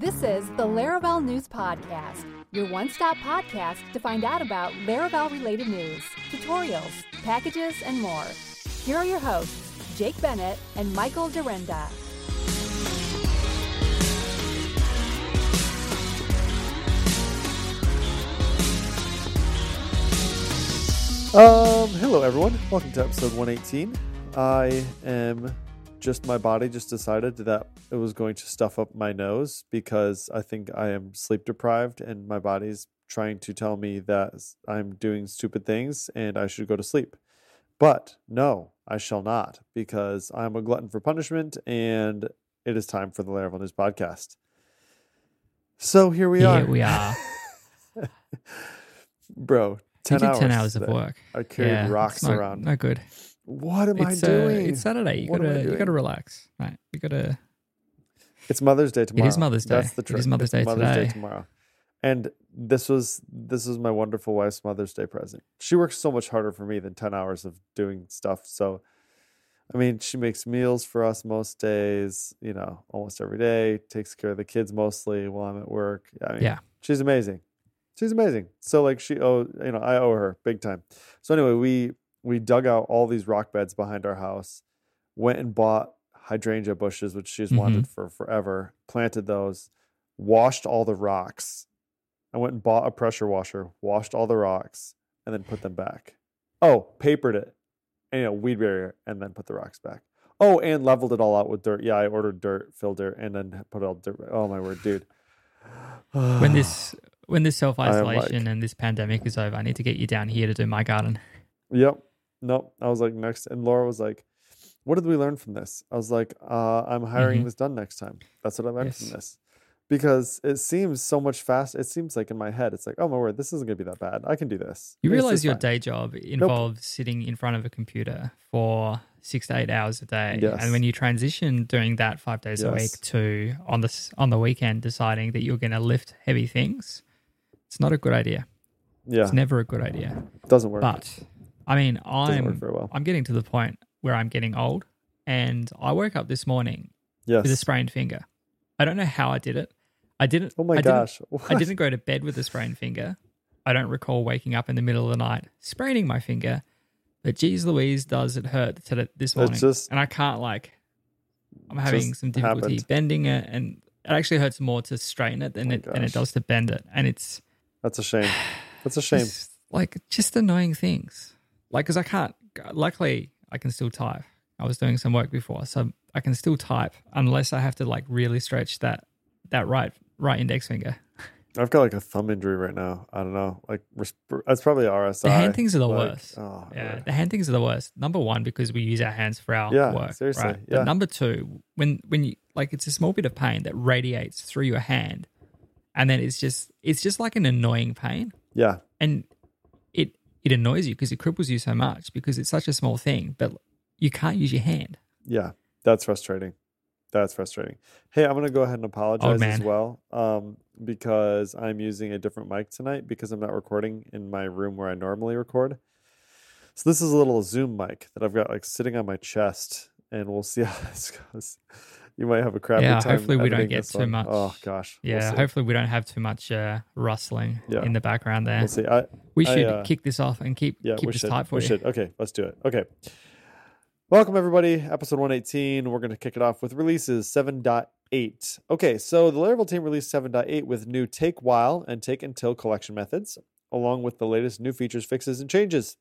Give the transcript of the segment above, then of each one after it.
This is the Laravel News Podcast, your one stop podcast to find out about Laravel related news, tutorials, packages, and more. Here are your hosts, Jake Bennett and Michael Dyrynda. Um, hello everyone. Welcome to episode 118. I am just my body just decided that it was going to stuff up my nose because I think I am sleep deprived and my body's trying to tell me that I'm doing stupid things and I should go to sleep. But no, I shall not because I'm a glutton for punishment and it is time for the Laravel News podcast. So here we are. Here we are. Bro, You 10 did hours. 10 hours of work. I carried yeah, rocks not, around. No good. What am It's, I uh, doing? it's Saturday. You What gotta you gotta relax. Right. You gotta It's Mother's Day tomorrow. Mother's Day. That's the It trick. is Mother's It's Day Mother's Day tomorrow. And this was this was my wonderful wife's Mother's Day present. She works so much harder for me than ten hours of doing stuff. So, I mean, she makes meals for us most days. You know, almost every day. Takes care of the kids mostly while I'm at work. I mean, Yeah. she's amazing. She's amazing. So like she owe you know I owe her big time. So anyway, we we dug out all these rock beds behind our house, went and bought hydrangea bushes, which she's mm-hmm. wanted for forever, planted those, washed all the rocks. I went and bought a pressure washer, washed all the rocks, and then put them back. Oh, papered it, and you know, weed barrier, and then put the rocks back. Oh, and leveled it all out with dirt. Yeah, I ordered dirt, filled dirt, and then put all dirt. Oh my word, dude. when this when this self isolation like- and this pandemic is over, I need to get you down here to do my garden. Yep. Nope. I was like next, and Laura was like, "What did we learn from this?" I was like, uh, "I'm hiring Mhm. this done next time." That's what I learned Yes. from this, because it seems so much fast. It seems like in my head, it's like, "Oh my word, this isn't gonna be that bad. I can do this." You It's realize your fine." day job involves sitting in front of a computer for six to eight hours a day, Yes. and when you transition doing that five days a week to on the on the weekend deciding that you're going to lift heavy things, it's not a good idea. Yeah, It's never a good idea. doesn't work. But I mean, I'm well. I'm getting to the point where I'm getting old, and I woke up this morning with a sprained finger. I don't know how I did it. I didn't. Oh my I didn't- gosh. I didn't go to bed with a sprained finger. I don't recall waking up in the middle of the night spraining my finger. But geez Louise, does it hurt this morning? just- and I can't like. I'm having some difficulty happened. bending it, and it actually hurts more to straighten it than Oh it than it does to bend it. And it's That's a shame. That's a shame. like just annoying things. Like, because I can't. Luckily, I can still type. I was doing some work before, so I can still type unless I have to like really stretch that that right right index finger. I've got like a thumb injury right now. I don't know. Like that's probably RSI. The hand things are the Like, worst. Oh, Yeah, yeah. the hand things are the worst. Number one, because we use our hands for our Yeah, work. seriously, right? yeah. But number two, when when you like, it's a small bit of pain that radiates through your hand, and then it's just it's just like an annoying pain, Yeah. and it annoys you because it cripples you so much because it's such a small thing, but you can't use your hand. Yeah, that's frustrating. That's frustrating. Hey, I'm gonna go ahead and apologize as well, um, because I'm using a different mic tonight because I'm not recording in my room where I normally record. So this is a little Zoom mic that I've got like sitting on my chest, and we'll see how this goes. You might have a crappy Yeah, time. hopefully we don't get too one. much- Oh gosh. we'll Yeah, hopefully we don't have too much uh, rustling Yeah. in the background there. We'll see. I, we I, should uh, kick this off and keep Yeah, keep this should. tight for we you. should. Okay, let's do it. Okay. Welcome everybody, episode 118. We're going to kick it off with releases 7.8. Okay, so the Laravel team released 7.8 with new take while and take until collection methods, along with the latest new features, fixes, and changes.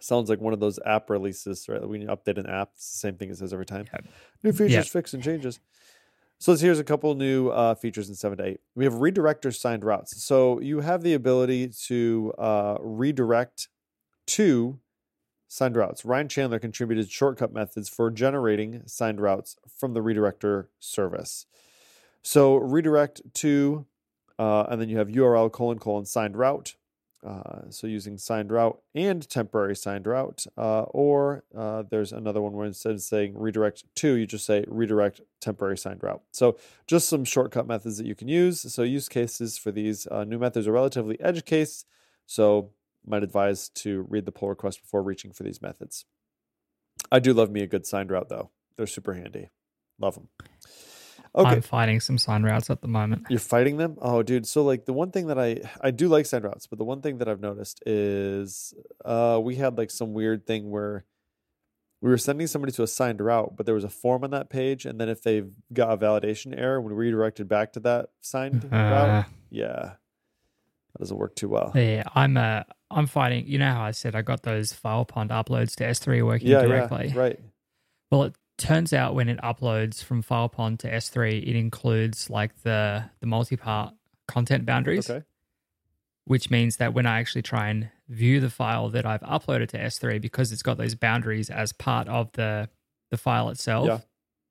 Sounds like one of those app releases, right? When you update an app, it's the same thing it says every time. Yep. New features, Yep. fix, and changes. So here's a couple new uh, features in 7 to 8. We have redirector signed routes. So you have the ability to uh, redirect to signed routes. Ryan Chandler contributed shortcut methods for generating signed routes from the redirector service. So redirect to, uh, and then you have URL colon colon signed route. Uh, so using signed route and temporary signed route, uh, or uh, there's another one where instead of saying redirect to, you just say redirect temporary signed route. So just some shortcut methods that you can use. So use cases for these uh, new methods are relatively edge case. So might advise to read the pull request before reaching for these methods. I do love me a good signed route though. They're super handy. Love them. Okay. I'm fighting some sign routes at the moment. You're fighting them? Oh, dude. So like the one thing that I I do like sign routes, but the one thing that I've noticed is uh we had like some weird thing where we were sending somebody to a signed route, but there was a form on that page, and then if they got a validation error when we redirected back to that signed Uh, route, yeah, that doesn't work too well. Yeah, I'm uh, I'm fighting. You know how I said I got those FilePond uploads to S3 working Yeah, directly. yeah, right. Well, it turns out when it uploads from FilePond to S3, it includes like the the multi-part content boundaries, Okay. which means that when I actually try and view the file that I've uploaded to S3, because it's got those boundaries as part of the the file itself, Yeah.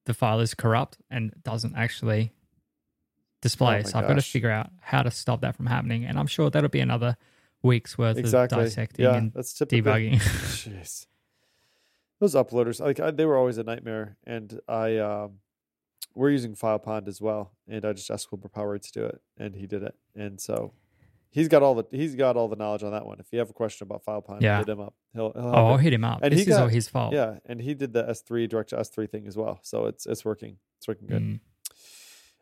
the file is corrupt and doesn't actually display. Oh so I've got to figure out how to stop that from happening, and I'm sure that'll be another week's worth Exactly. of dissecting Yeah, and that's typically debugging. Jeez. Those uploaders, like I, they were always a nightmare, and I um, we're using FilePond as well, and I just asked Wilbur Power to do it, and he did it, and so he's got all the he's got all the knowledge on that one. If you have a question about FilePond, Yeah. hit him up. He'll, he'll oh, I'll hit him up. And this he is all his fault. yeah, and he did the S three direct to S three thing as well, so it's it's working. It's working good. Mm.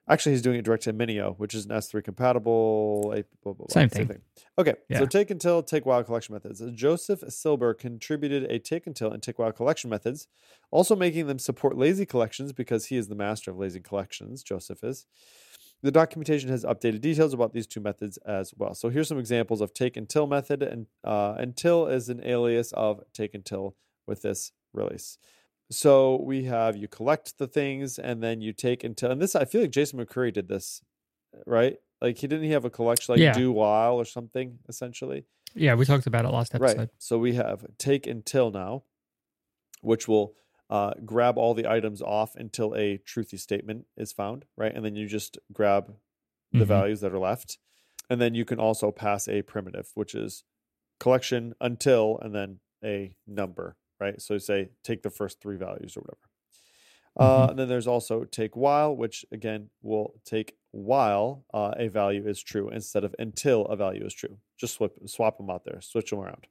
Actually, he's doing it direct to Minio, which is an S3 compatible. A, blah, blah, blah, Same thing. Okay, Yeah. so take until, take while collection methods. Joseph Silber contributed a take until and take while collection methods, also making them support lazy collections because he is the master of lazy collections. Joseph is. The documentation has updated details about these two methods as well. So here's some examples of take until method, and uh, until is an alias of take until with this release. So we have you collect the things and then you take until and this I feel like Jason McCreary did this, right? Like he didn't he have a collection like Yeah. do while or something essentially. Yeah, we talked about it last episode. Right. So we have take until now, which will uh, grab all the items off until a truthy statement is found, right? And then you just grab the Mhm. values that are left. And then you can also pass a primitive, which is collection until and then a number, right? So say take the first three values or whatever. Uh, and then there's also take while, which again will take while uh, a value is true instead of until a value is true. Just swap swap them out there, switch them around.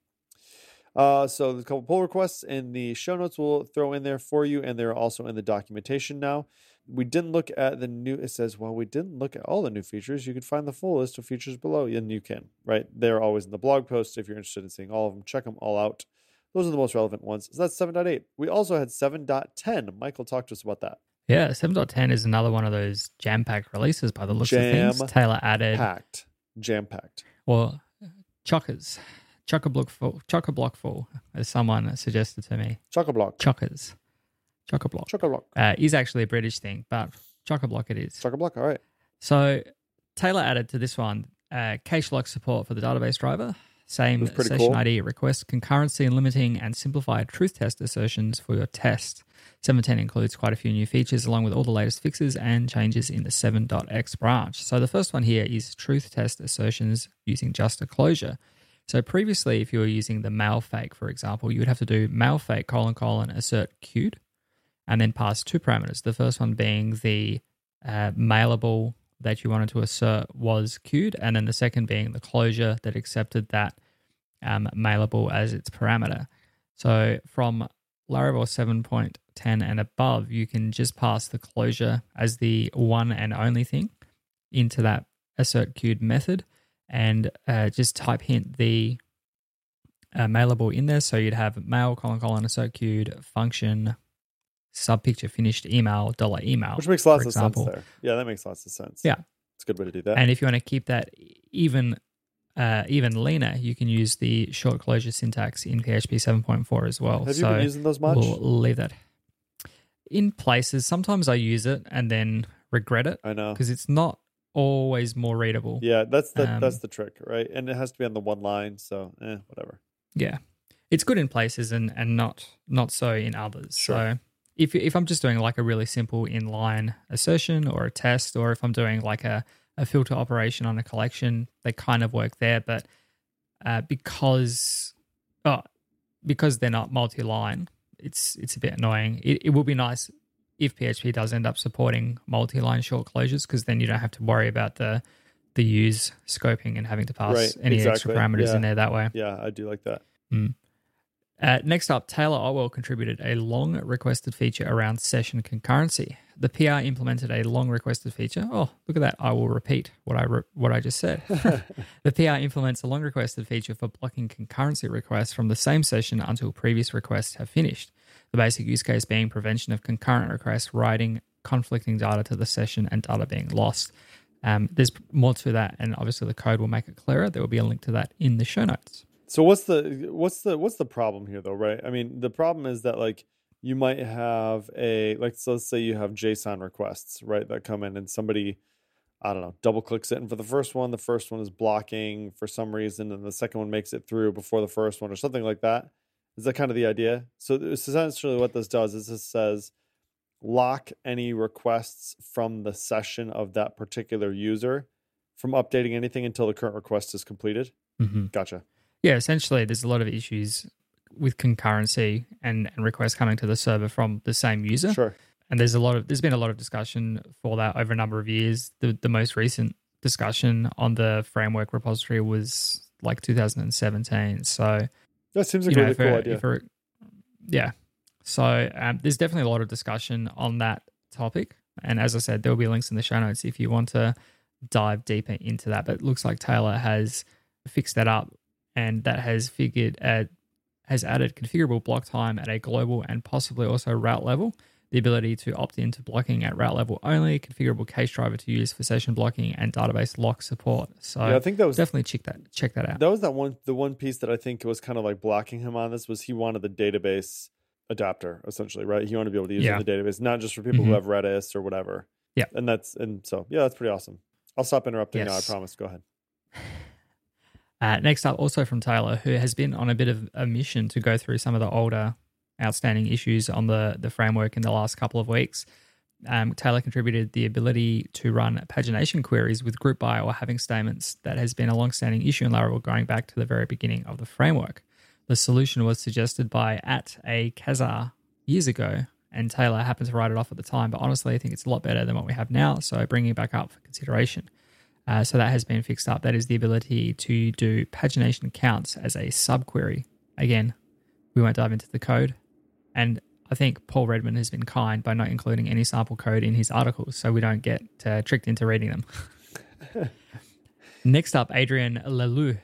Uh, so there's a couple pull requests in the show notes we'll throw in there for you, and they're also in the documentation now. We didn't look at the new. It says, well, we didn't look at all the new features. You can find the full list of features below, and you can. Right, they're always in the blog post. If you're interested in seeing all of them, check them all out. Those are the most relevant ones. So that's 7.8. We also had 7.10. Michael talked to us about that. Yeah, 7.10 is another one of those jam packed releases by the looks of things. Taylor added, Packed, jam packed. Well, chockers, chock a block full, chock a block full, as someone suggested to me. Chock a block. Chockers, chock a block Chock a block. uh, is actually a British thing, but chock a block it is. Chock a block. All right. So Taylor added to this one uh, cache lock support for the database driver. Same session cool. ID request concurrency and limiting and simplified truth test assertions for your test. 710 includes quite a few new features along with all the latest fixes and changes in the 7.x branch. So the first one here is truth test assertions using just a closure. So previously, if you were using the mail fake, for example, you would have to do mail fake colon colon assert queued and then pass two parameters. The first one being the uh, mailable that you wanted to assert was queued, and then the second being the closure that accepted that um, mailable as its parameter. So from Laravel 7.10 and above, you can just pass the closure as the one and only thing into that assert queued method and uh, just type hint the uh, mailable in there. So you'd have mail colon colon assert queued function sub picture finished email dollar email. Which makes lots of example. sense there. Yeah, that makes lots of sense. Yeah. It's a good way to do that. And if you want to keep that even uh, even leaner, you can use the short closure syntax in PHP 7.4 as well. Have you been using those much? we'll leave that in places. Sometimes I use it and then regret it I know. because it's not always more readable. Yeah, that's the Um, that's the trick, right? And it has to be on the one line, so eh, whatever. Yeah. It's good in places and, and not not so in others. Sure. So if if I'm just doing like a really simple inline assertion or a test, or if I'm doing like a, a filter operation on a collection, they kind of work there. But uh, because oh, because they're not multi-line, it's it's a bit annoying. It, it will be nice if PHP does end up supporting multi-line short closures, because then you don't have to worry about the the use scoping and having to pass Right, any extra parameters Yeah. in there that way. Yeah, I do like that. Uh, next up, Taylor Otwell contributed a long requested feature around session concurrency. The PR implemented a long requested feature. Oh, look at that! I will repeat what I re- what I just said. the PR implements a long requested feature for blocking concurrency requests from the same session until previous requests have finished. The basic use case being prevention of concurrent requests writing conflicting data to the session and data being lost. Um, there's more to that, and obviously the code will make it clearer. There will be a link to that in the show notes. So what's the what's the what's the problem here though, right? I mean, the problem is that like you might have a like so let's say you have JSON requests, right, that come in and somebody I don't know, double clicks it and for the first one, the first one is blocking for some reason and the second one makes it through before the first one or something like that. Is that kind of the idea? So essentially what this does is this says lock any requests from the session of that particular user from updating anything until the current request is completed. Mm-hmm. Gotcha. Yeah, essentially, there's a lot of issues with concurrency and, and requests coming to the server from the same user. Sure. And there's a lot of there's been a lot of discussion for that over a number of years. The the most recent discussion on the framework repository was like 2017. So that seems like a really cool idea. yeah. So um, there's definitely a lot of discussion on that topic. And as I said, there will be links in the show notes if you want to dive deeper into that. But it looks like Taylor has fixed that up and that has figured uh, has added configurable block time at a global and possibly also route level. The ability to opt into blocking at route level only, configurable case driver to use for session blocking, and database lock support. So yeah, I think that was definitely check that check that out. That was that one the one piece that I think was kind of like blocking him on this was he wanted the database adapter essentially, right? He wanted to be able to use yeah. the database, not just for people mm-hmm. who have Redis or whatever. Yeah, and that's and so yeah, that's pretty awesome. I'll stop interrupting yes. now. I promise. Go ahead. Uh, next up, also from Taylor, who has been on a bit of a mission to go through some of the older outstanding issues on the, the framework in the last couple of weeks. Um, Taylor contributed the ability to run pagination queries with group by or having statements that has been a long-standing issue in Laravel going back to the very beginning of the framework. The solution was suggested by at a Kazaa years ago, and Taylor happened to write it off at the time. But honestly, I think it's a lot better than what we have now, so bringing it back up for consideration. Uh, so that has been fixed up. That is the ability to do pagination counts as a subquery. Again, we won't dive into the code. And I think Paul Redmond has been kind by not including any sample code in his articles so we don't get uh, tricked into reading them. Next up, Adrian Lelou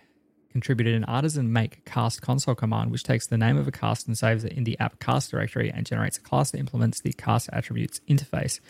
contributed an artisan make cast console command, which takes the name of a cast and saves it in the app cast directory and generates a class that implements the cast attributes interface,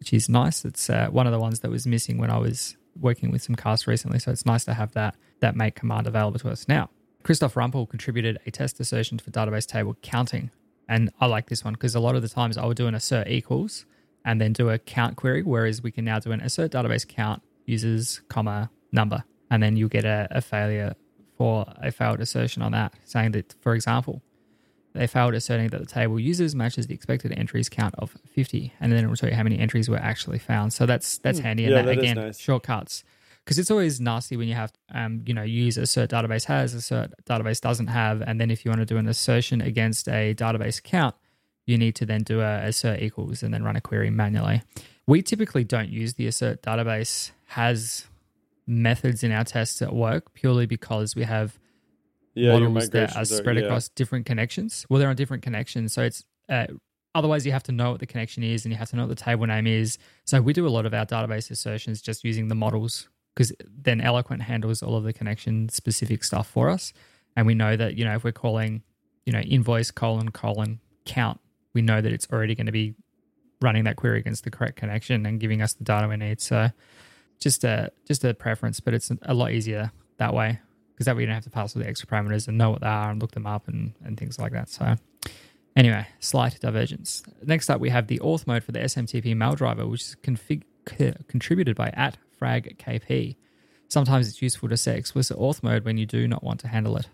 which is nice. It's uh, one of the ones that was missing when I was working with some casts recently, so it's nice to have that that make command available to us now. Christoph Rumpel contributed a test assertion for database table counting, and I like this one because a lot of the times I would do an assert equals and then do a count query, whereas we can now do an assert database count users comma number, and then you'll get a, a failure for a failed assertion on that, saying that, for example, they failed asserting that the table users matches the expected entries count of 50, and then it will tell you how many entries were actually found. So that's that's hmm. handy. And yeah, that, again, nice. shortcuts. Because it's always nasty when you have, um, you know, use assert database has, assert database doesn't have, and then if you want to do an assertion against a database count, you need to then do a assert equals and then run a query manually. We typically don't use the assert database has methods in our tests at work purely because we have yeah, models that are spread are, yeah. across different connections. Well, they're on different connections, so it's uh, otherwise you have to know what the connection is and you have to know what the table name is. So we do a lot of our database assertions just using the models because then Eloquent handles all of the connection specific stuff for us, and we know that you know if we're calling you know invoice colon colon count, we know that it's already going to be running that query against the correct connection and giving us the data we need. So just a just a preference, but it's a lot easier that way because that way you don't have to pass all the extra parameters and know what they are and look them up and, and things like that. So anyway, slight divergence. Next up, we have the auth mode for the SMTP mail driver, which is config- contributed by at fragkp. Sometimes it's useful to set explicit auth mode when you do not want to handle it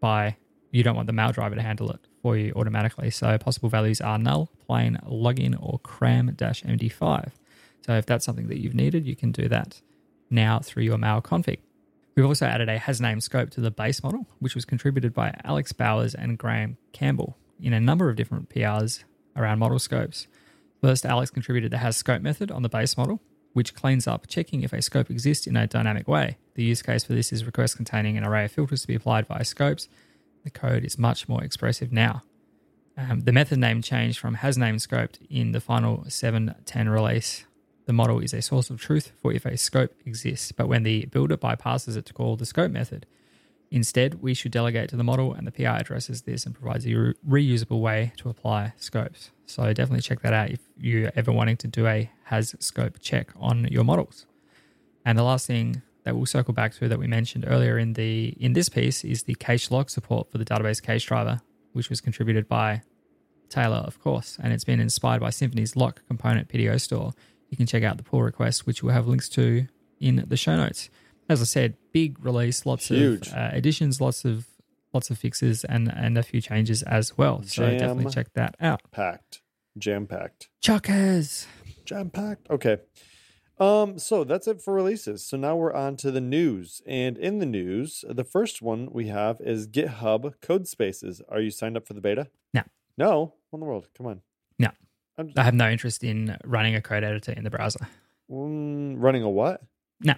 by you don't want the mail driver to handle it for you automatically. So possible values are null, plain, login, or cram-md5. So if that's something that you've needed, you can do that now through your mail config. We've also added a has name scope to the base model, which was contributed by Alex Bowers and Graham Campbell in a number of different PRs around model scopes. First, Alex contributed the has scope method on the base model, which cleans up checking if a scope exists in a dynamic way. The use case for this is requests containing an array of filters to be applied via scopes. The code is much more expressive now. Um, the method name changed from has name scoped in the final 710 release. The model is a source of truth for if a scope exists, but when the builder bypasses it to call the scope method, instead we should delegate to the model, and the PI addresses this and provides a re- reusable way to apply scopes. So definitely check that out if you're ever wanting to do a has scope check on your models. And the last thing that we'll circle back to that we mentioned earlier in the in this piece is the cache lock support for the database cache driver, which was contributed by Taylor, of course, and it's been inspired by Symfony's lock component PDO store. You can check out the pull request, which we'll have links to in the show notes. As I said, big release, lots Huge. of uh, additions, lots of lots of fixes, and and a few changes as well. So Jam. definitely check that out. Packed, jam packed, Chuckers. jam packed. Okay. Um, so that's it for releases. So now we're on to the news. And in the news, the first one we have is GitHub Codespaces. Are you signed up for the beta? No. No? What in the world? Come on. I'm have no interest in running a code editor in the browser. mm, running a what? No.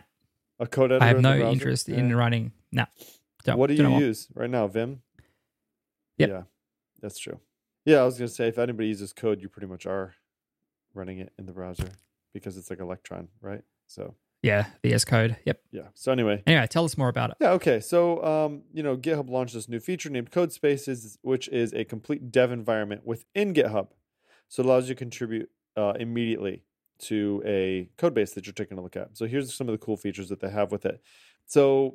A code editor. I have no interest in running. No. What do you want- use right now? Vim? Yep. Yeah, that's true. Yeah, I was going to say if anybody uses code, you pretty much are running it in the browser because it's like Electron, right? So, Yeah, VS Code. Yep. yeah. So, anyway, Anyway, tell us more about it. yeah, okay. So, um, you know, GitHub launched this new feature named Codespaces, which is a complete dev environment within GitHub. So, it allows you to contribute uh, immediately to a code base that you're taking a look at. So, here's some of the cool features that they have with it. So,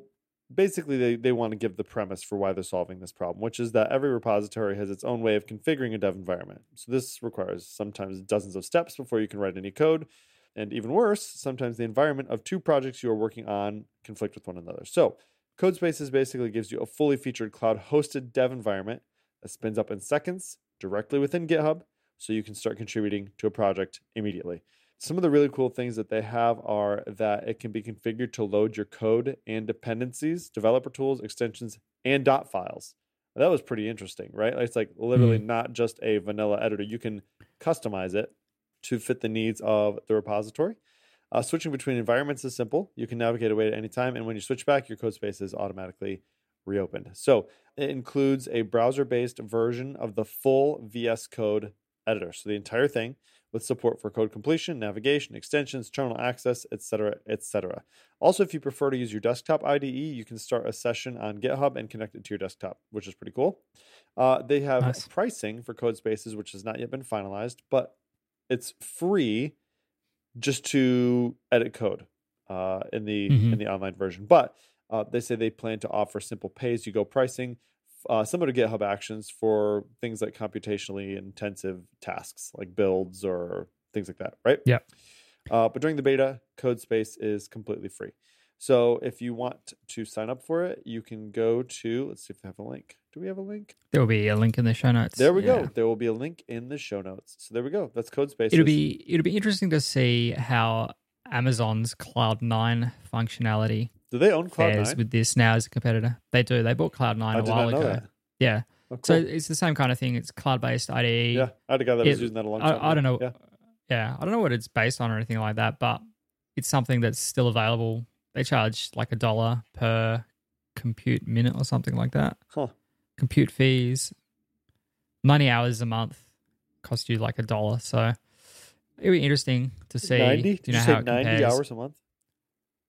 basically, they, they want to give the premise for why they're solving this problem, which is that every repository has its own way of configuring a dev environment. So, this requires sometimes dozens of steps before you can write any code. And even worse, sometimes the environment of two projects you are working on conflict with one another. So, Codespaces basically gives you a fully featured cloud hosted dev environment that spins up in seconds directly within GitHub so you can start contributing to a project immediately. Some of the really cool things that they have are that it can be configured to load your code and dependencies, developer tools, extensions, and dot files. That was pretty interesting, right? It's like literally not just a vanilla editor. You can customize it to fit the needs of the repository. Uh, switching between environments is simple. You can navigate away at any time, and when you switch back, your code space is automatically reopened. So it includes a browser-based version of the full VS Code editor. So the entire thing with support for code completion, navigation, extensions, terminal access, etc., etc. Also, if you prefer to use your desktop IDE, you can start a session on GitHub and connect it to your desktop, which is pretty cool. Uh, they have Nice. pricing for code spaces, which has not yet been finalized, but it's free just to edit code uh, in the Mhm. in the online version. But uh, they say they plan to offer simple pay-as-you-go pricing, uh, similar to GitHub Actions for things like computationally intensive tasks like builds or things like that. Right? Yeah. Uh, but during the beta, CodeSpace is completely free. So if you want to sign up for it, you can go to. Let's see if they have a link. Do we have a link? There will be a link in the show notes. There we Yeah. go. There will be a link in the show notes. So there we go. That's CodeSpace. It'll be it'll be interesting to see how Amazon's Cloud Nine functionality Do they own fares Cloud9? with this now as a competitor. They do. They bought Cloud Nine a did while ago. that. Yeah. Oh, So it's the same kind of thing. It's cloud based IDE. yeah, I had a guy that was using that a long I- time. I ago. don't know. Yeah. Yeah, I don't know what it's based on or anything like that, but it's something that's still available. They charge like a dollar per compute minute or something like that. Huh. Compute fees, 90 hours a month cost you like a dollar. So it'd be interesting to see. Ninety? Do Did you you, know say how it ninety compares? hours a month?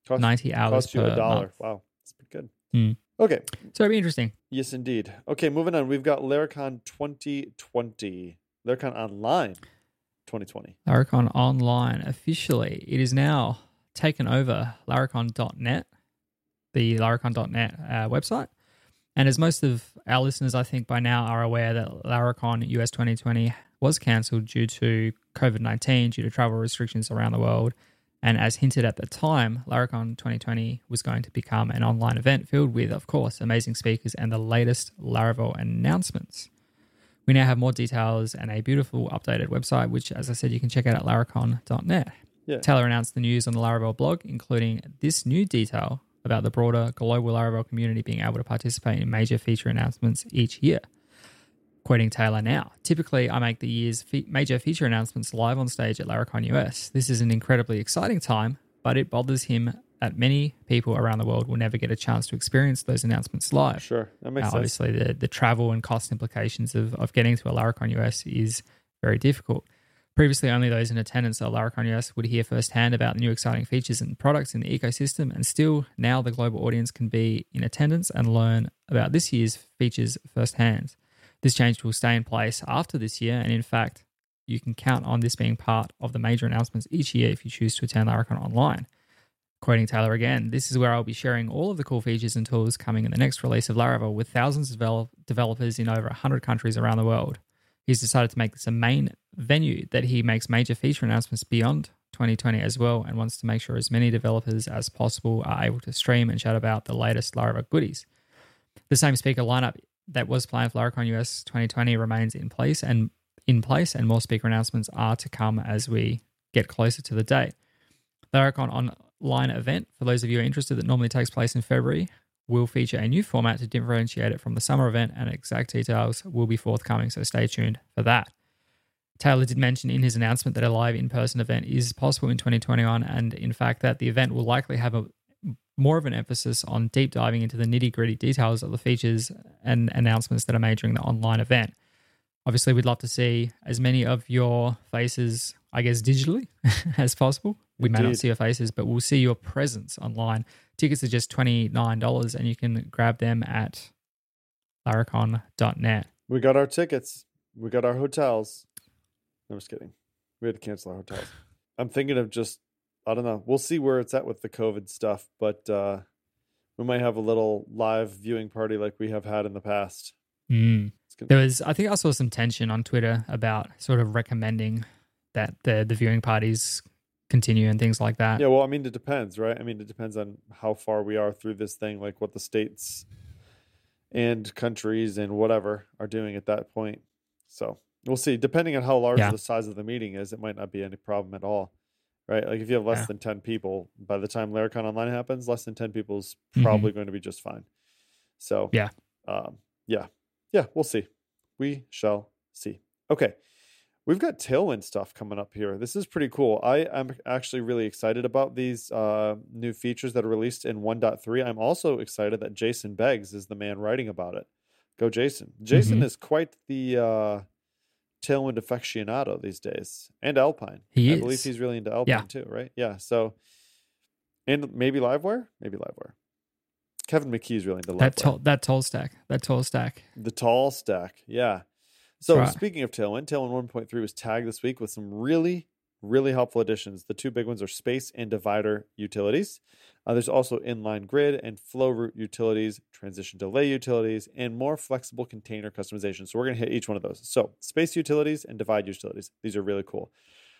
Cost, 90 hours cost you per a dollar. month. Wow, that's pretty good. Hmm. Okay. So it'd be interesting. Yes, indeed. Okay, moving on. We've got Laracon 2020. Laracon Online 2020. Laracon Online officially. It is now taken over laracon.net, the laracon.net uh, website. And as most of our listeners, I think, by now are aware that Laracon US 2020 was cancelled due to COVID 19, due to travel restrictions around the world. And as hinted at the time, Laracon 2020 was going to become an online event filled with, of course, amazing speakers and the latest Laravel announcements. We now have more details and a beautiful updated website, which, as I said, you can check out at laracon.net. Yeah. Taylor announced the news on the Laravel blog, including this new detail about the broader global Laravel community being able to participate in major feature announcements each year. Quoting Taylor now, typically I make the year's fe- major feature announcements live on stage at Laracon US. This is an incredibly exciting time, but it bothers him that many people around the world will never get a chance to experience those announcements live. Sure, that makes Now, sense. obviously, the, the travel and cost implications of, of getting to a Laracon US is very difficult. Previously, only those in attendance at Laracon US would hear firsthand about the new exciting features and products in the ecosystem, and still, now the global audience can be in attendance and learn about this year's features firsthand. This change will stay in place after this year, and in fact, you can count on this being part of the major announcements each year if you choose to attend Laracon online. Quoting Taylor again, this is where I'll be sharing all of the cool features and tools coming in the next release of Laravel with thousands of develop- developers in over 100 countries around the world. He's decided to make this a main venue that he makes major feature announcements beyond 2020 as well and wants to make sure as many developers as possible are able to stream and chat about the latest Laravel goodies. The same speaker lineup that was planned for Laracon US 2020 remains in place and in place and more speaker announcements are to come as we get closer to the date. Laracon online event, for those of you interested, that normally takes place in February, will feature a new format to differentiate it from the summer event, and exact details will be forthcoming, so stay tuned for that. Taylor did mention in his announcement that a live in person event is possible in 2021, and in fact, that the event will likely have a more of an emphasis on deep diving into the nitty gritty details of the features and announcements that are made during the online event. Obviously, we'd love to see as many of your faces, I guess, digitally as possible. We may not see your faces, but we'll see your presence online. Tickets are just $29 and you can grab them at laracon.net. We got our tickets. We got our hotels. No, I'm just kidding. We had to cancel our hotels. I'm thinking of just, I don't know. We'll see where it's at with the COVID stuff, but uh, we might have a little live viewing party like we have had in the past. Mm. Gonna, There was, I think I saw some tension on Twitter about sort of recommending that the, the viewing parties continue and things like that. yeah, well, I mean, it depends, right? I mean, it depends on how far we are through this thing, like what the states and countries and whatever are doing at that point. So we'll see. Depending on how large Yeah. the size of the meeting is, it might not be any problem at all. Right? Like if you have less Yeah. than 10 people, by the time Laracon Online happens, less than 10 people is Mhm. probably going to be just fine. So, Yeah. Um, yeah. Yeah, we'll see. We shall see. Okay. We've got Tailwind stuff coming up here. This is pretty cool. I am actually really excited about these uh, new features that are released in 1.3. I'm also excited that Jason Beggs is the man writing about it. Go, Jason. Jason Mhm. is quite the uh, Tailwind aficionado these days, and Alpine. He I believe he's really into Alpine Yeah. too, right? Yeah. So, and maybe Livewire, maybe Livewire. Kevin McKee's really into. That toll, that tall stack, that tall stack. The tall stack, yeah. So right. speaking of Tailwind, Tailwind 1.3 was tagged this week with some really, really helpful additions. The two big ones are space and divider utilities. Uh, there's also inline grid and flow root utilities, transition delay utilities, and more flexible container customization. So we're going to hit each one of those. So space utilities and divide utilities. These are really cool.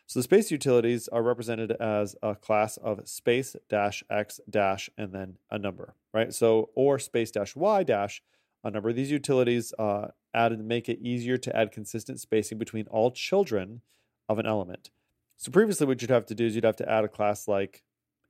So the space utilities are represented as a class of space dash x dash and then a number, right? So or space dash y dash a number. These utilities uh, add and make it easier to add consistent spacing between all children of an element. So previously, what you'd have to do is you'd have to add a class like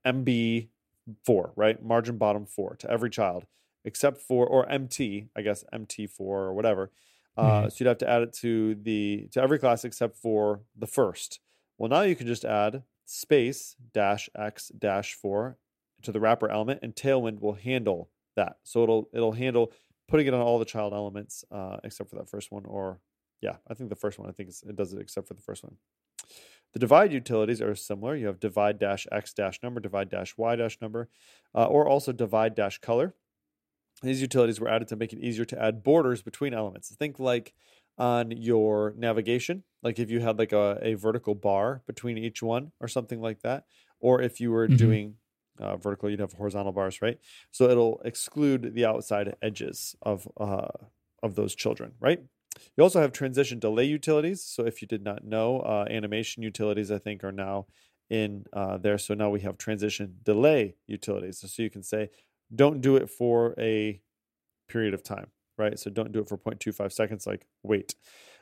MB4, right? Margin bottom four to every child, except for or MT, I guess MT4 or whatever. Uh, Mhm. So you'd have to add it to the to every class except for the first. Well, now you can just add space dash x dash four to the wrapper element, and Tailwind will handle that. So it'll it'll handle putting it on all the child elements uh, except for that first one. Or yeah, I think the first one. I think it's, it does it except for the first one. The divide utilities are similar. You have divide dash x dash number, divide dash y dash number, uh, or also divide dash color. These utilities were added to make it easier to add borders between elements. Think like on your navigation, like if you had like a, a vertical bar between each one or something like that, or if you were Mhm. doing uh, vertical, you'd have horizontal bars, right? So it'll exclude the outside edges of uh, of those children, right? You also have transition delay utilities. So if you did not know, uh, animation utilities, I think, are now in uh, there. So now we have transition delay utilities. So you can say, don't do it for a period of time, right? So don't do it for 0.25 seconds, like wait.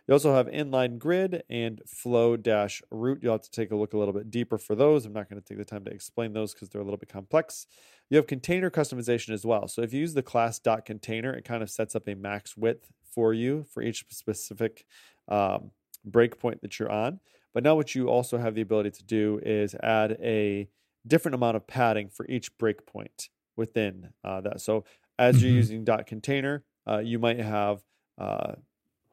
You also have inline grid and flow dash root. You'll have to take a look a little bit deeper for those. I'm not going to take the time to explain those because they're a little bit complex. You have container customization as well. So if you use the class dot container, it kind of sets up a max width for you for each specific um, breakpoint that you're on. But now what you also have the ability to do is add a different amount of padding for each breakpoint within uh, that. So as you're Mhm. using dot container, uh, you might have uh,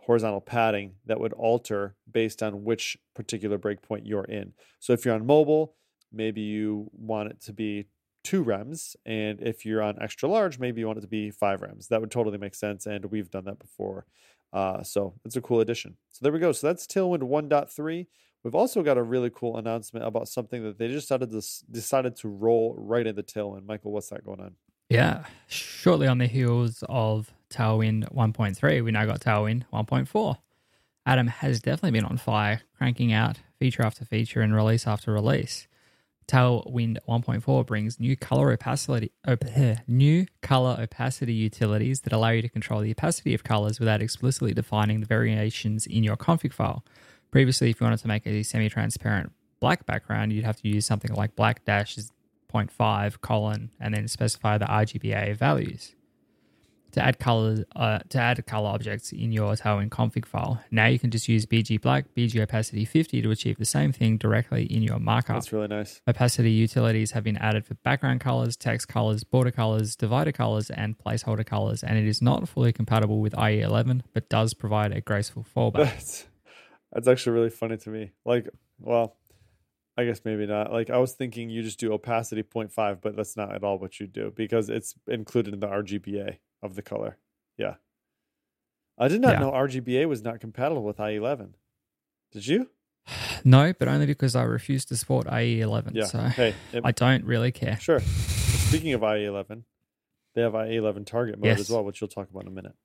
horizontal padding that would alter based on which particular breakpoint you're in. So if you're on mobile, maybe you want it to be two rems, and if you're on extra large, maybe you want it to be five rems. That would totally make sense, and we've done that before. Uh, so it's a cool addition. So there we go. So that's Tailwind 1.3. We've also got a really cool announcement about something that they just decided to decided to roll right into Tailwind. Michael, what's that going on? Yeah. Shortly on the heels of Tailwind 1.3, we now got Tailwind 1.4. Adam has definitely been on fire, cranking out feature after feature and release after release. Tailwind 1.4 brings new color opacity, op- new color opacity utilities that allow you to control the opacity of colors without explicitly defining the variations in your config file. Previously, if you wanted to make a semi-transparent black background, you'd have to use something like black dashes 0.5 colon and then specify the RGBA values to add color uh, to add color objects in your Tailwind config file. Now you can just use BG Black, BG Opacity 50 to achieve the same thing directly in your markup. That's really nice. Opacity utilities have been added for background colors, text colors, border colors, divider colors, and placeholder colors, and it is not fully compatible with IE11, but does provide a graceful fallback. That's that's actually really funny to me. Like, well, I guess maybe not. Like I was thinking you just do opacity 0.5, but that's not at all what you do because it's included in the RGBA of the color. Yeah. I did not Yeah. know RGBA was not compatible with IE11. Did you? no, but only because I refuse to support IE11, Yeah. so Hey, it- I don't really care. sure. Speaking of IE11, they have IE11 target mode as well, which you'll talk about in a minute.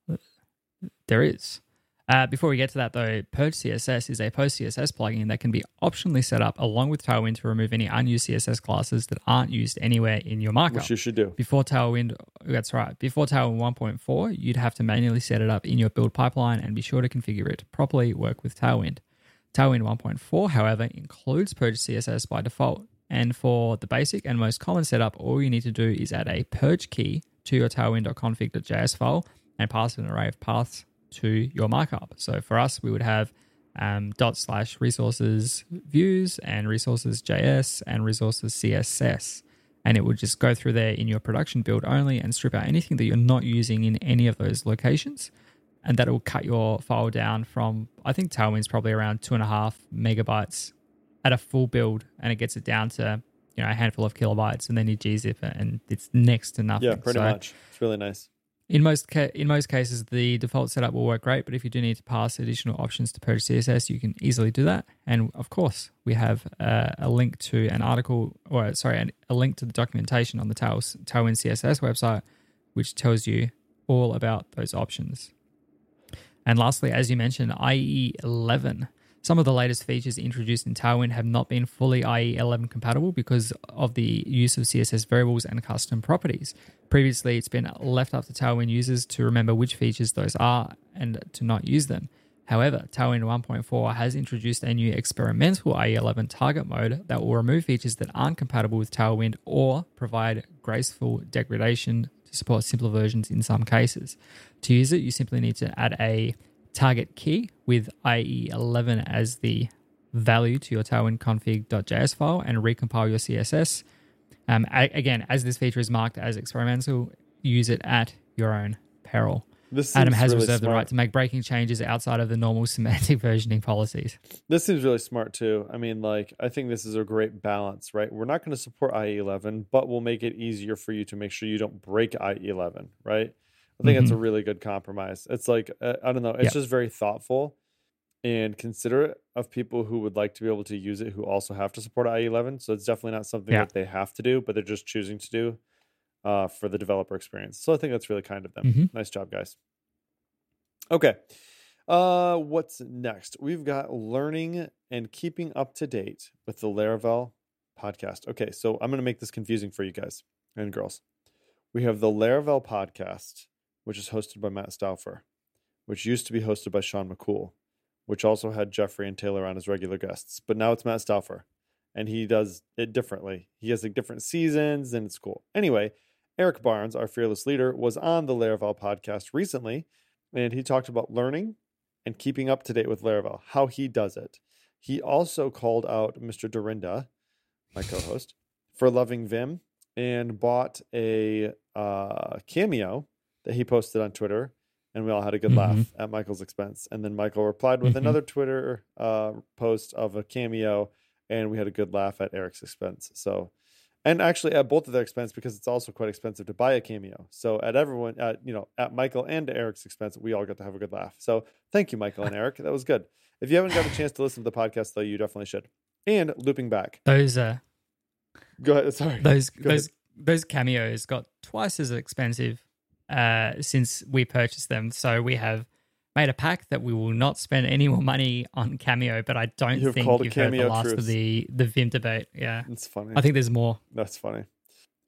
There is. Uh, before we get to that, though, Purge CSS is a post CSS plugin that can be optionally set up along with Tailwind to remove any unused CSS classes that aren't used anywhere in your markup. Which you should do. Before Tailwind, that's right. Before Tailwind 1.4, you'd have to manually set it up in your build pipeline and be sure to configure it to properly work with Tailwind. Tailwind 1.4, however, includes Purge CSS by default. And for the basic and most common setup, all you need to do is add a purge key to your tailwind.config.js file and pass an array of paths to your markup. So for us, we would have um, dot slash resources views and resources JS and resources CSS. And it would just go through there in your production build only and strip out anything that you're not using in any of those locations. And that will cut your file down from, I think Tailwind's probably around two and a half megabytes at a full build. And it gets it down to, you know, a handful of kilobytes. And then you gzip it and it's next to nothing. Yeah, pretty So- much. It's really nice. In most ca- in most cases, the default setup will work great, but if you do need to pass additional options to Purge CSS, you can easily do that. And of course, we have uh, a link to an article, or sorry, an, a link to the documentation on the Tails, Tailwind CSS website, which tells you all about those options. And lastly, as you mentioned, IE11. Some of the latest features introduced in Tailwind have not been fully IE11 compatible because of the use of CSS variables and custom properties. Previously, it's been left up to Tailwind users to remember which features those are and to not use them. However, Tailwind 1.4 has introduced a new experimental IE11 target mode that will remove features that aren't compatible with Tailwind or provide graceful degradation to support simpler versions in some cases. To use it, you simply need to add a target key with IE11 as the value to your Tailwind config.js file and recompile your CSS. Um, again, as this feature is marked as experimental, use it at your own peril. This Adam has really reserved the right to make breaking changes outside of the normal semantic versioning policies. This seems really smart too. I mean, like, I think this is a great balance, right? We're not going to support IE11, but we'll make it easier for you to make sure you don't break IE11, right? I think it's a really good compromise. It's like, uh, I don't know, it's Yep. just very thoughtful and considerate of people who would like to be able to use it who also have to support IE11. So it's definitely not something Yeah. that they have to do, but they're just choosing to do uh, for the developer experience. So I think that's really kind of them. Mhm. Nice job, guys. Okay. Uh, what's next? We've got learning and keeping up to date with the Laravel podcast. Okay, so I'm going to make this confusing for you guys and girls. We have the Laravel podcast, which is hosted by Matt Stauffer, which used to be hosted by Shawn McCool, which also had Jeffrey and Taylor on as regular guests, but now it's Matt Stauffer, and he does it differently. He has like different seasons, and it's cool. Anyway, Eric Barnes, our fearless leader, was on the Laravel podcast recently, and he talked about learning and keeping up to date with Laravel, how he does it. He also called out Mr. Dyrynda, my co host, for loving Vim and bought a uh, cameo that he posted on Twitter, and we all had a good Mhm. laugh at Michael's expense. And then Michael replied with Mhm. another Twitter uh, post of a cameo, and we had a good laugh at Eric's expense. So, and actually at both of their expense because it's also quite expensive to buy a cameo. So at everyone, at you know, at Michael and Eric's expense, we all got to have a good laugh. So thank you, Michael and Eric. That was good. If you haven't got a chance to listen to the podcast, though, you definitely should. And looping back, Those uh, go ahead. Sorry, those Go ahead. those those cameos got twice as expensive uh, since we purchased them. So we have made a pact that we will not spend any more money on cameo. But I don't You've think you've heard the last of the the Vim debate. Yeah, it's funny. I think there's more. That's funny.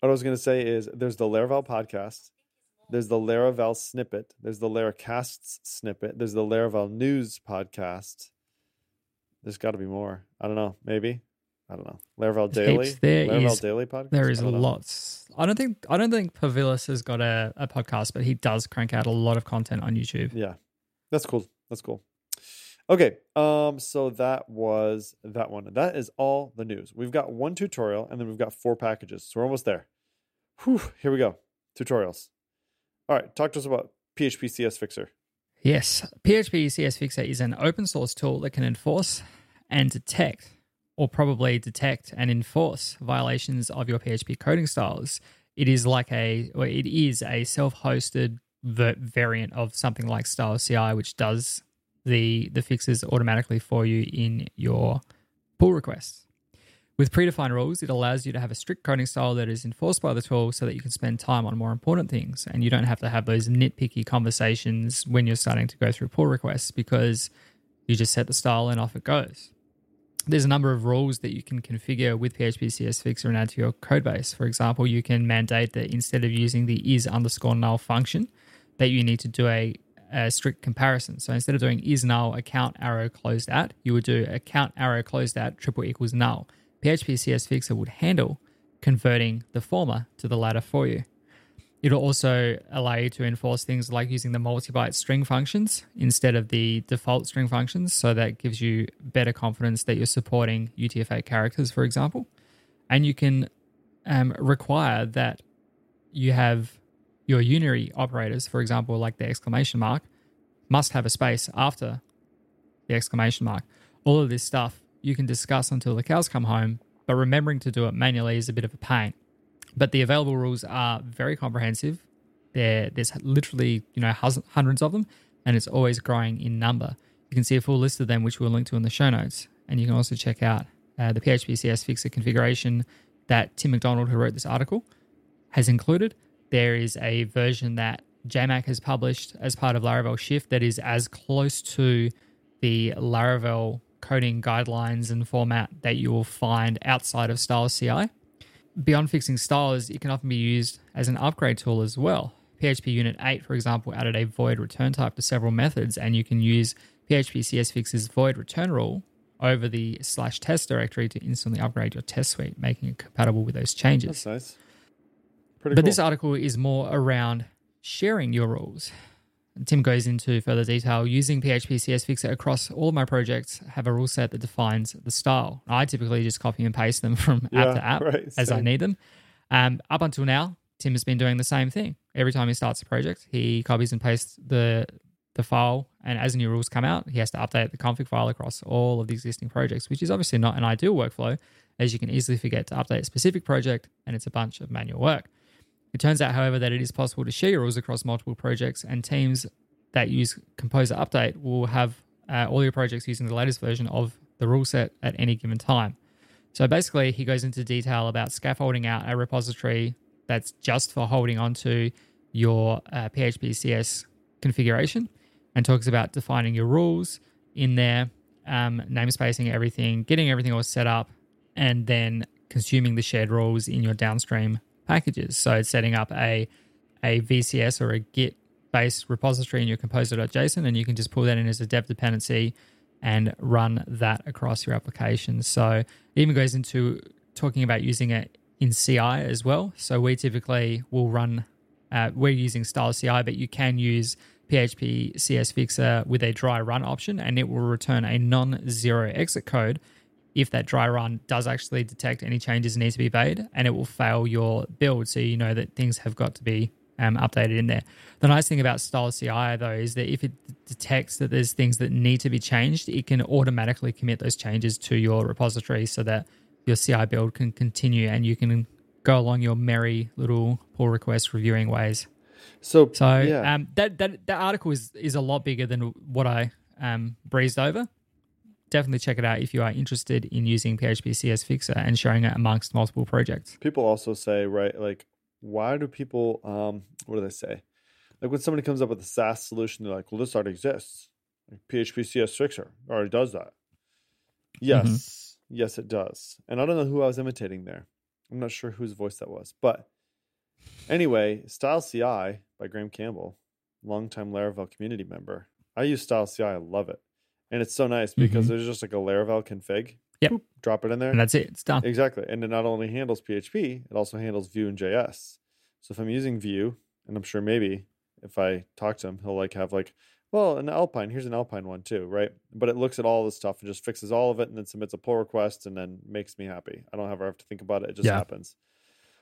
What I was going to say is there's the Laravel podcast, there's the Laravel snippet, there's the Laracasts snippet, there's the Laravel news podcast. There's got to be more. I don't know. Maybe. I don't know. Laravel Daily. There Laravel is- Daily podcast. There is I lots. I don't think I don't think Povilas has got a, a podcast, but he does crank out a lot of content on YouTube. Yeah. That's cool. That's cool. Okay. Um, so that was that one. That is all the news. We've got one tutorial and then we've got four packages. So we're almost there. Whew, here we go. Tutorials. All right. Talk to us about PHP CS Fixer. Yes, PHP CS Fixer is an open source tool that can enforce and detect, or probably detect and enforce violations of your PHP coding styles. It is like a, or it is a self-hosted variant of something like Style CI, which does the the fixes automatically for you in your pull requests. With predefined rules, it allows you to have a strict coding style that is enforced by the tool so that you can spend time on more important things and you don't have to have those nitpicky conversations when you're starting to go through pull requests because you just set the style and off it goes. There's a number of rules that you can configure with PHP CS Fixer and add to your code base. For example, you can mandate that instead of using the is underscore null function, that you need to do a, a strict comparison. So instead of doing is null account arrow closed at, you would do account arrow closed at triple equals null. PHP CS Fixer would handle converting the former to the latter for you. It'll also allow you to enforce things like using the multi-byte string functions instead of the default string functions. So that gives you better confidence that you're supporting UTF-8 characters, for example. And you can um, require that you have your unary operators, for example, like the exclamation mark, must have a space after the exclamation mark. All of this stuff you can discuss until the cows come home, but remembering to do it manually is a bit of a pain. But the available rules are very comprehensive. There, there's literally you know hundreds of them, and it's always growing in number. You can see a full list of them, which we'll link to in the show notes, and you can also check out uh, the PHP CS Fixer configuration that Tim MacDonald, who wrote this article, has included. There is a version that JMac has published as part of Laravel Shift that is as close to the Laravel coding guidelines and format that you will find outside of Style CI. Beyond fixing styles, it can often be used as an upgrade tool as well. PHP Unit 8, for example, added a void return type to several methods, and you can use PHP CS Fix's void return rule over the slash test directory to instantly upgrade your test suite, making it compatible with those changes. That's nice. Pretty But cool. this article is more around sharing your rules. Tim goes into further detail using PHP CS Fixer across all of my projects. Have a rule set that defines the style. I typically just copy and paste them from Yeah, app to app right, as I need them. Um, up until now, Tim has been doing the same thing. Every time he starts a project, he copies and pastes the the file, and as new rules come out, he has to update the config file across all of the existing projects, which is obviously not an ideal workflow, as you can easily forget to update a specific project, and it's a bunch of manual work. It turns out, however, that it is possible to share your rules across multiple projects, and teams that use Composer Update will have uh, all your projects using the latest version of the rule set at any given time. So basically, he goes into detail about scaffolding out a repository that's just for holding onto your uh, PHP CS configuration and talks about defining your rules in there, um, namespacing everything, getting everything all set up, and then consuming the shared rules in your downstream packages. So it's setting up a a VCS or a Git based repository in your composer.json, and you can just pull that in as a dev dependency and run that across your application. So it even goes into talking about using it in CI as well. So we typically will run, uh, we're using style CI, but you can use PHP CS Fixer with a dry run option, and it will return a non zero exit code if that dry run does actually detect any changes that need to be made, and it will fail your build, so you know that things have got to be um, updated in there. The nice thing about Style CI though is that if it detects that there's things that need to be changed, it can automatically commit those changes to your repository so that your CI build can continue and you can go along your merry little pull request reviewing ways. So, So yeah. um, that that that article is is a lot bigger than what I um, breezed over. Definitely check it out if you are interested in using PHP CS Fixer and sharing it amongst multiple projects. people also say, right, like, why do people, um, what do they say? Like when somebody comes up with a SaaS solution, they're like, well, this already exists. Like PHP CS Fixer already does that. Yes, yes, it does. And I don't know who I was imitating there. I'm not sure whose voice that was. But anyway, Style CI by Graham Campbell, longtime Laravel community member. I use Style CI. I love it. And it's so nice because Mhm. there's just like a Laravel config. Yep. Boop, drop it in there. And that's it. It's done. Exactly. And it not only handles PHP, it also handles Vue and JS. So if I'm using Vue, and I'm sure maybe if I talk to him, he'll like have like, well, an Alpine, here's an Alpine one too, right? But it looks at all this stuff and just fixes all of it and then submits a pull request and then makes me happy. I don't ever have to think about it. It just Yeah. happens.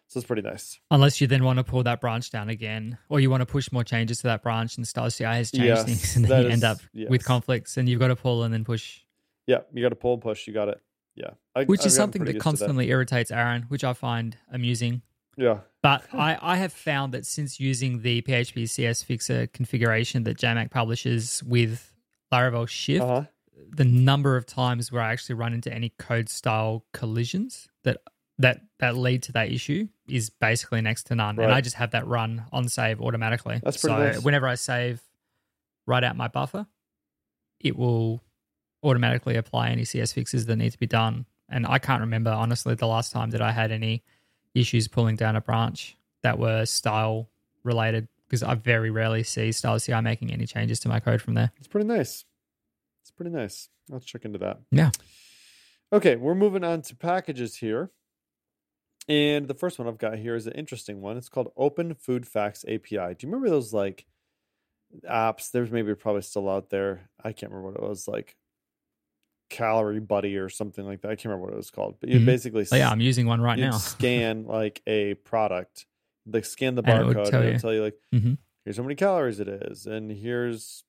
So it's pretty nice. Unless you then want to pull that branch down again, or you want to push more changes to that branch, and Style CI has changed Yes, things, and then you end is- up with conflicts, and you've got to pull and then push, Yeah, you got to pull and push. You got it. Yeah. I, which I've is something that constantly irritates Aaron, which I find amusing. Yeah. But I, I have found that since using the PHP CS Fixer configuration that JMac publishes with Laravel Shift, Uh huh. the number of times where I actually run into any code style collisions that that that lead to that issue is basically next to none. And I just have that run on save automatically. That's pretty so nice. whenever I save right out my buffer, it will automatically apply any CS fixes that need to be done. And I can't remember honestly the last time that I had any issues pulling down a branch that were style related because I very rarely see Style CI making any changes to my code from there. It's pretty nice. It's pretty nice. Let's check into that. Yeah. Okay, we're moving on to packages here. And the first one I've got here is an interesting one. It's called Open Food Facts API. Do you remember those like apps? There's maybe probably still out there. I can't remember what it was like Calorie Buddy or something like that. I can't remember what it was called. But you Mhm. basically Oh, yeah, I'm using one right now. scan like a product, like scan the And it would barcode, tell and you. it'll tell you like, mm-hmm. here's how many calories it is, and here's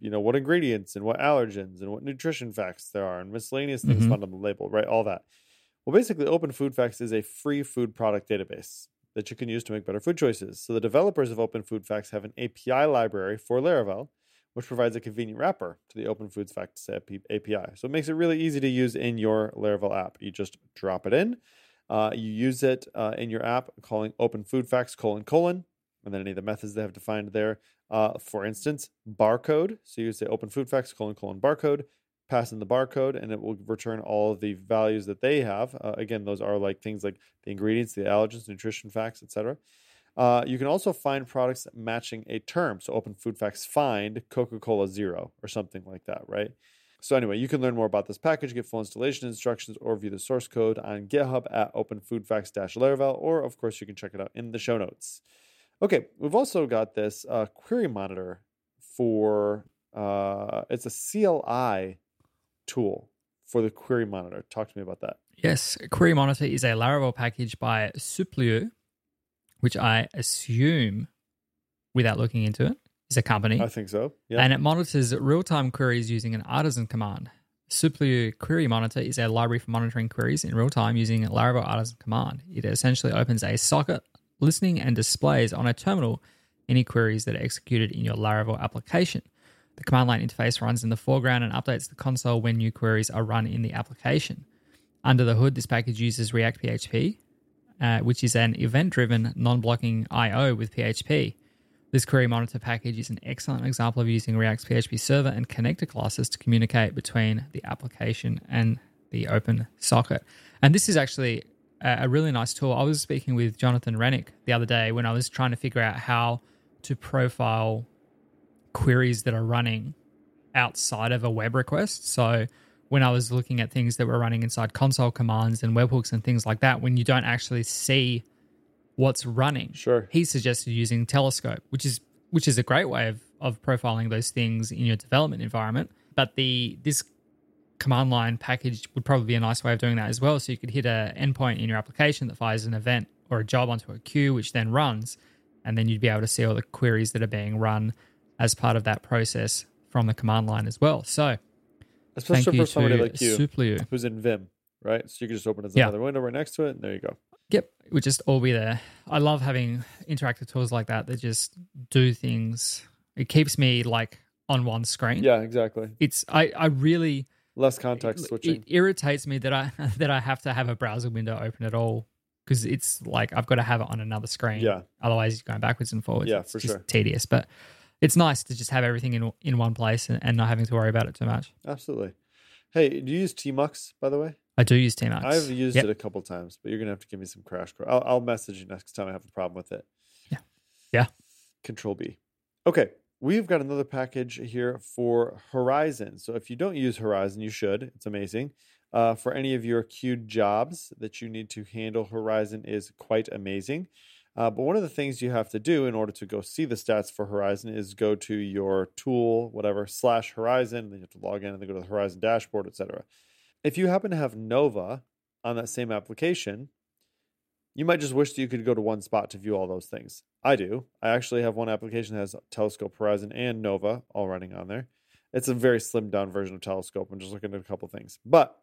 you know what ingredients and what allergens and what nutrition facts there are, and miscellaneous things Mhm. found on the label, right? All that. Well, basically, Open Food Facts is a free food product database that you can use to make better food choices. So the developers of Open Food Facts have an API library for Laravel, which provides a convenient wrapper to the Open Food Facts API. So it makes it really easy to use in your Laravel app. You just drop it in, uh, you use it uh, in your app, calling Open Food Facts colon colon, and then any of the methods they have defined there. Uh, for instance, barcode. So you say Open Food Facts colon colon barcode, pass in the barcode, and it will return all of the values that they have. Uh, again, those are like things like the ingredients, the allergens, nutrition facts, etc. Uh, you can also find products matching a term. So Open Food Facts find Coca Cola Zero or something like that, right? So anyway, you can learn more about this package, get full installation instructions, or view the source code on GitHub at openfoodfacts-laravel, or of course you can check it out in the show notes. Okay, we've also got this uh, query monitor for uh, it's a CLI tool for the query monitor. Talk to me about that. Yes, Query Monitor is a Laravel package by Supliu, which I assume, without looking into it, is a company. I think so. Yeah. and it monitors real-time queries using an artisan command. Supliu Query Monitor is a library for monitoring queries in real time using Laravel artisan command. It essentially opens a socket, listening and displays on a terminal any queries that are executed in your Laravel application. The command line interface runs in the foreground and updates the console when new queries are run in the application. Under the hood, this package uses React PHP, uh, which is an event-driven, non-blocking I/O with PHP. This query monitor package is an excellent example of using React's PHP server and connector classes to communicate between the application and the open socket. And this is actually a really nice tool. I was speaking with Jonathan Reinink the other day when I was trying to figure out how to profile queries that are running outside of a web request. So when I was looking at things that were running inside console commands and webhooks and things like that, when you don't actually see what's running, Sure. he suggested using Telescope, which is which is a great way of of profiling those things in your development environment. But the this command line package would probably be a nice way of doing that as well. So you could hit a endpoint in your application that fires an event or a job onto a queue, which then runs, and then you'd be able to see all the queries that are being run as part of that process from the command line as well. So Especially thank for you somebody to like you Supliu. who's in Vim, right? So you can just open it as Yeah. another window right next to it, and there you go. Yep, it would just all be there. I love having interactive tools like that that just do things. It keeps me like on one screen. Yeah, exactly. It's I I really Less context it, switching. it irritates me that I that I have to have a browser window open at all because it's like I've got to have it on another screen. Yeah. Otherwise, you're going backwards and forwards. Yeah, it's for just sure. Tedious, but it's nice to just have everything in in one place and, and not having to worry about it too much. Absolutely. Hey, do you use Tmux, by the way? I do use Tmux. I've used Yep. it a couple times, but you're gonna have to give me some crash course. I'll, I'll message you next time I have a problem with it. Yeah. Yeah. Control B. Okay, we've got another package here for Horizon. So if you don't use Horizon, you should. It's amazing. Uh, for any of your queued jobs that you need to handle, Horizon is quite amazing. Uh, but one of the things you have to do in order to go see the stats for Horizon is go to your tool, whatever, slash Horizon. Then you have to log in and then go to the Horizon dashboard, etc. If you happen to have Nova on that same application, you might just wish that you could go to one spot to view all those things. I do. I actually have one application that has Telescope, Horizon, and Nova all running on there. It's a very slimmed down version of Telescope. I'm just looking at a couple things. But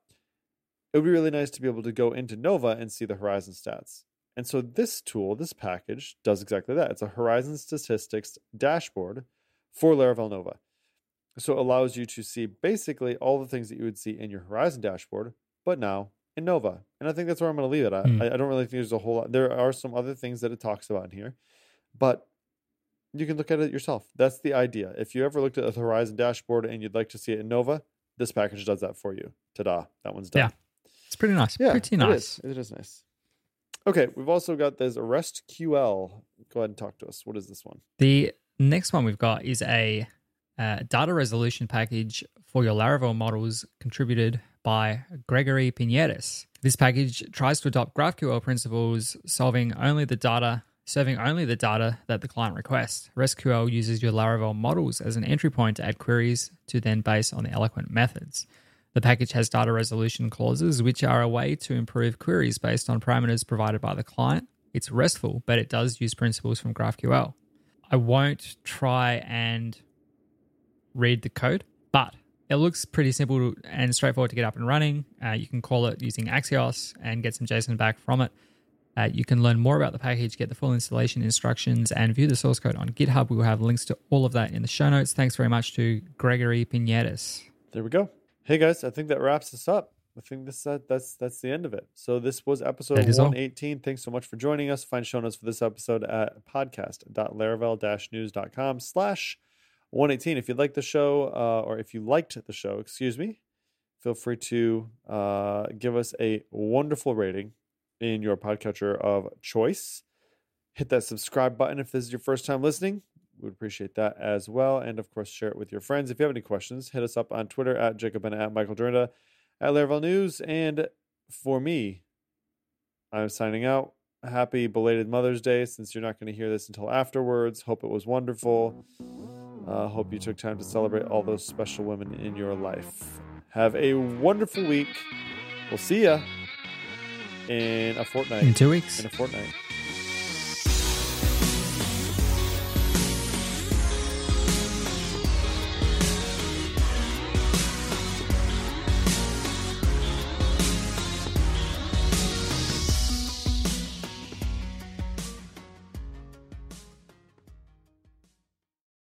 it would be really nice to be able to go into Nova and see the Horizon stats. And so this tool, this package, does exactly that. It's a Horizon Statistics dashboard for Laravel Nova. So it allows you to see basically all the things that you would see in your Horizon dashboard, but now in Nova. And I think that's where I'm going to leave it at. Hmm. I, I don't really think there's a whole lot. There are some other things that it talks about in here, but you can look at it yourself. That's the idea. If you ever looked at the Horizon dashboard and you'd like to see it in Nova, this package does that for you. Ta-da! That one's done. Yeah. It's pretty nice. Yeah, pretty nice. is. It is nice. Okay, we've also got this RESTQL. Go ahead and talk to us. What is this one? The next one we've got is a uh, data resolution package for your Laravel models contributed by Gregory Pinedes. This package tries to adopt GraphQL principles, solving only the data, serving only the data that the client requests. RESTQL uses your Laravel models as an entry point to add queries to then base on the Eloquent methods. The package has data resolution clauses, which are a way to improve queries based on parameters provided by the client. It's RESTful, but it does use principles from GraphQL. I won't try and read the code, but it looks pretty simple and straightforward to get up and running. Uh, you can call it using Axios and get some JSON back from it. Uh, you can learn more about the package, get the full installation instructions, and view the source code on GitHub. We will have links to all of that in the show notes. Thanks very much to Gregory Pinedes. There we go. Hey guys, I think that wraps us up. I think this uh, that's that's the end of it. So this was episode That is all. 118. Thanks so much for joining us. Find show notes for this episode at podcast.laravel-news.com slash 118. If you like the show, uh, or if you liked the show, excuse me, feel free to uh, give us a wonderful rating in your podcatcher of choice. Hit that subscribe button if this is your first time listening. We would appreciate that as well. And of course, share it with your friends. If you have any questions, hit us up on Twitter at Jacob and at Michael Dyrynda at Laravel News. And for me, I'm signing out. Happy belated Mother's Day since you're not going to hear this until afterwards. Hope it was wonderful. Uh, hope you took time to celebrate all those special women in your life. Have a wonderful week. We'll see ya in a fortnight. In two weeks. In a fortnight.